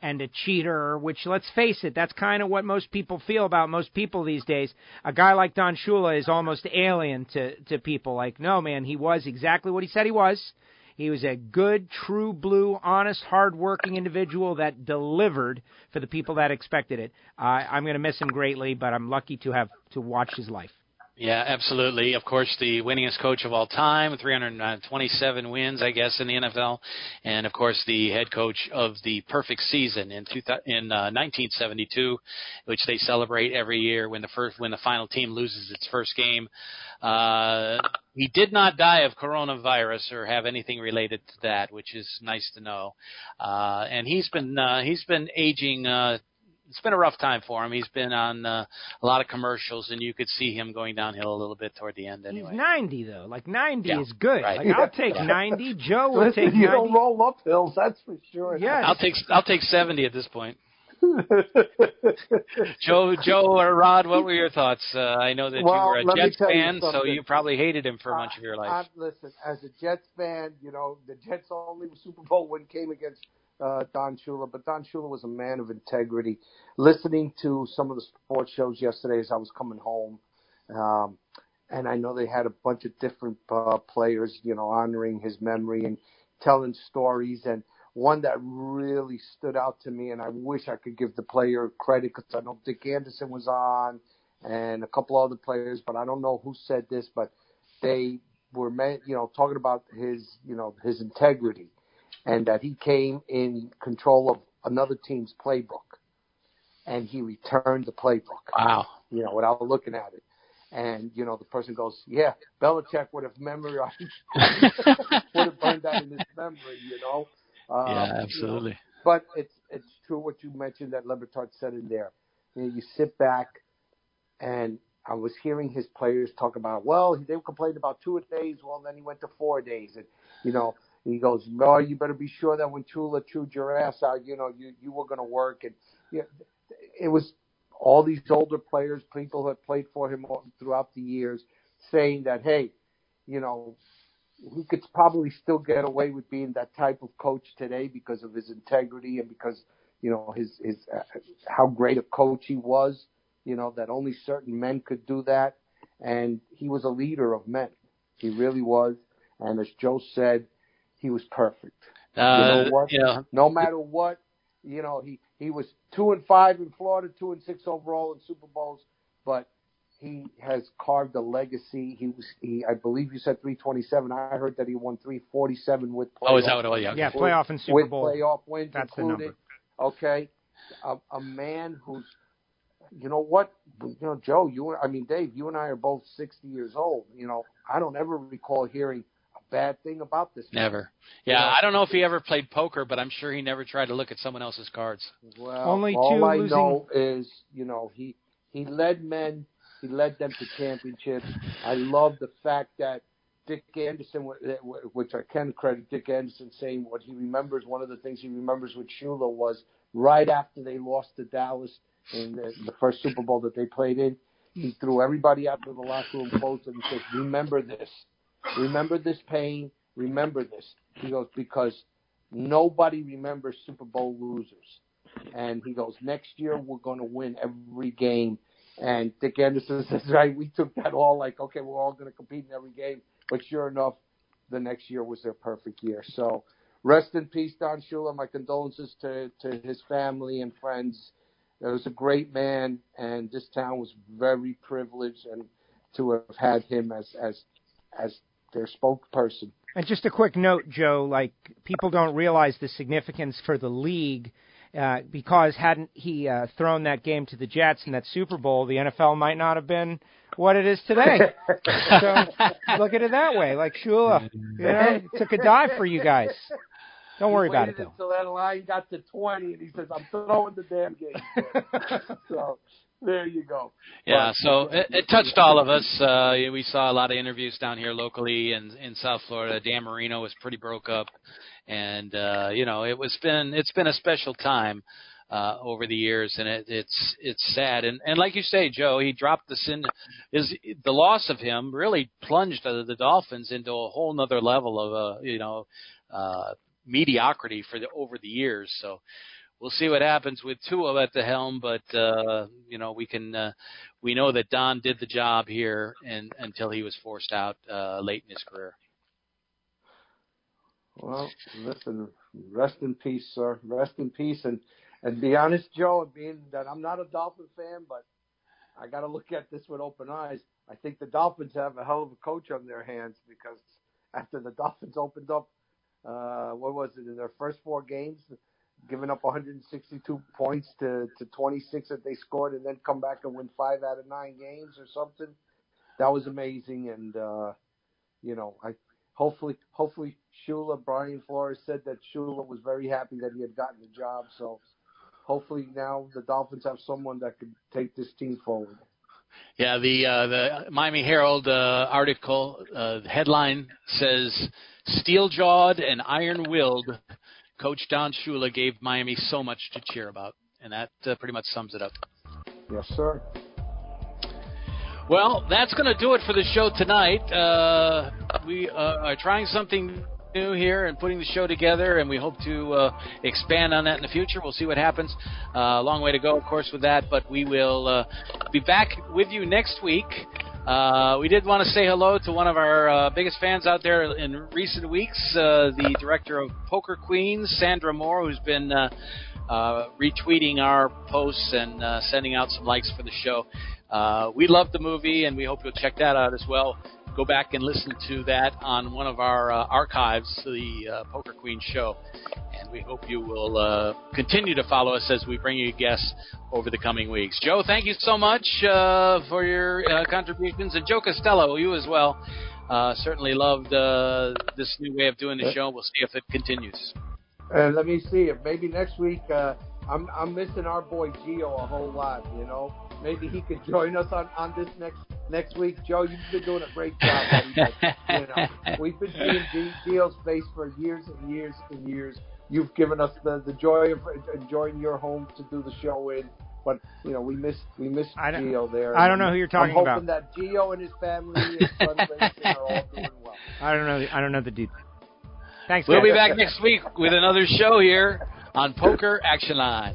and a cheater, which let's face it, that's kind of what most people feel about most people these days. A guy like Don Shula is almost alien to, to people. Like, no, man, he was exactly what he said he was. He was a good, true blue, honest, hardworking individual that delivered for the people that expected it. Uh, I'm going to miss him greatly, but I'm lucky to have to watch his life. Yeah, absolutely. Of course, the winningest coach of all time, 327 wins, I guess, in the NFL, and of course, the head coach of the perfect season in in uh, 1972, which they celebrate every year when the first when the final team loses its first game. Uh, he did not die of coronavirus or have anything related to that, which is nice to know. Uh, and he's been uh, he's been aging. Uh, it's been a rough time for him. He's been on uh, a lot of commercials, and you could see him going downhill a little bit toward the end. Anyway, he's ninety though. Like ninety yeah, is good. Right. Like I'll take ninety. Joe will Listen, take you 90. don't roll up hills, that's for sure. Yes. I'll take I'll take seventy at this point. Joe, Joe or Rod, what were your thoughts? Uh, I know that Well, you were a Jets fan, so you probably hated him for Uh, much of your life. I, listen, as a Jets fan, you know the Jets' only Super Bowl win came against uh, Don Shula, but Don Shula was a man of integrity. Listening to some of the sports shows yesterday as I was coming home, um, and I know they had a bunch of different uh, players, you know, honoring his memory and telling stories. And one that really stood out to me, and I wish I could give the player credit because I know Dick Anderson was on and a couple other players, but I don't know who said this, but they were, meant, you know, talking about his, you know, his integrity and that he came in control of another team's playbook and he returned the playbook, Wow. you know, without looking at it. And, you know, the person goes, yeah, Belichick would have memorized, would have burned that in his memory, you know. Um, yeah, you know, absolutely. but it's it's true what you mentioned that Le Batard said in there. You, know, you sit back, and I was hearing his players talk about, well, they complained about two days. Well, then he went to four days, and you know, he goes, no, you better be sure that when Shula chewed your ass out, you know, you you were going to work, and you know, it was all these older players, people who had played for him all, throughout the years, saying that, hey, you know, he could probably still get away with being that type of coach today because of his integrity and because you know his his uh, how great a coach he was. You know that only certain men could do that, and he was a leader of men. He really was, and as Joe said, he was perfect. Uh, you know what? you know, No matter what, you know he he was two and five in Florida, two and six overall in Super Bowls, but he has carved a legacy. He was, he, I believe you said 327. I heard that he won 347 with playoff. oh, is that what it was? Yeah. Yeah, playoff and Super with Bowl. playoff wins That's the included. number. Okay, a, a man who's, you know what, you know, Joe, you, I mean, Dave, you and I are both 60 years old. You know, I don't ever recall hearing a bad thing about this. man. Never. Yeah, You know, I don't know if he ever played poker, but I'm sure he never tried to look at someone else's cards. Well, Only all two I losing- know is, you know, he he led men, he led them to championships. I love the fact that Dick Anderson, which I can credit Dick Anderson saying what he remembers. One of the things he remembers with Shula was right after they lost to Dallas in the, the first Super Bowl that they played in. He threw everybody out of the locker room closed and he says, "Remember this, remember this pain, remember this." He goes because nobody remembers Super Bowl losers and he goes, next year we're going to win every game. And Dick Anderson says, right, we took that all like, okay, we're all going to compete in every game. But sure enough, the next year was their perfect year. So rest in peace, Don Shula. My condolences to, to his family and friends. He was a great man, and this town was very privileged and to have had him as as as their spokesperson. And just a quick note, Joe, like people don't realize the significance for the league. Uh, because hadn't he uh, thrown that game to the Jets in that Super Bowl, the NFL might not have been what it is today. so look at it that way. Like Shula, you know, took a dive for you guys. Don't worry about it though. Until that line got to twenty, and he says, "I'm throwing the damn game." so there you go. Yeah, so it, it touched all of us. Uh, we saw a lot of interviews down here locally in in South Florida. Dan Marino was pretty broke up, and uh, you know it was been it's been a special time uh, over the years, and it, it's it's sad. And and like you say, Joe, he dropped the sin. Is the loss of him really plunged the, the Dolphins into a whole nother level of uh, you know uh, mediocrity for the over the years. So we'll see what happens with Tua at the helm, but uh, you know we can uh, we know that Don did the job here and until he was forced out uh, late in his career. Well, listen, rest in peace, sir. Rest in peace, and and be honest, Joe, being that I'm not a Dolphin fan, but I got to look at this with open eyes. I think the Dolphins have a hell of a coach on their hands because after the Dolphins opened up, uh, what was it in their first four games, giving up 162 points to to 26 that they scored, and then come back and win five out of nine games or something. That was amazing, and uh, you know, I hopefully hopefully Shula Brian Flores said that Shula was very happy that he had gotten the job. So hopefully now the Dolphins have someone that could take this team forward. Yeah, the uh, the Miami Herald uh, article uh, headline says steel-jawed and iron-willed coach Don Shula gave Miami so much to cheer about, and that uh, pretty much sums it up. Yes, sir. Well, that's going to do it for the show tonight. Uh, we uh, are trying something new here and putting the show together, and we hope to uh, expand on that in the future. We'll see what happens. Uh, a long way to go, of course, with that, but we will uh, be back with you next week. Uh, we did want to say hello to one of our uh, biggest fans out there in recent weeks, uh, the director of Poker Queens, Sandra Moore, who's been uh, uh, retweeting our posts and uh, sending out some likes for the show. We love the movie, and we hope you'll check that out as well. Go back and listen to that on one of our uh, archives, the uh, Poker Queen show. And we hope you will uh, continue to follow us as we bring you guests over the coming weeks. Joe, thank you so much uh, for your uh, contributions, and Joe Costello, you as well. Uh, certainly loved uh, this new way of doing the show. We'll see if it continues. And let me see if maybe next week uh, I'm I'm missing our boy Gio a whole lot. You know, maybe he could join us on on this next next week. Joe, you've been doing a great job. buddy, but, you know, we've been seeing G- Gio's face for years and years and years. You've given us the, the joy of enjoying your home to do the show in. But you know we miss we miss I don't- there. I don't know who you're talking about. I'm about. hoping that Gio and his family and son Racing are all doing well. I don't know. I don't know the details. Thanks. We'll guys. be back next week with another show here on Poker Action Line.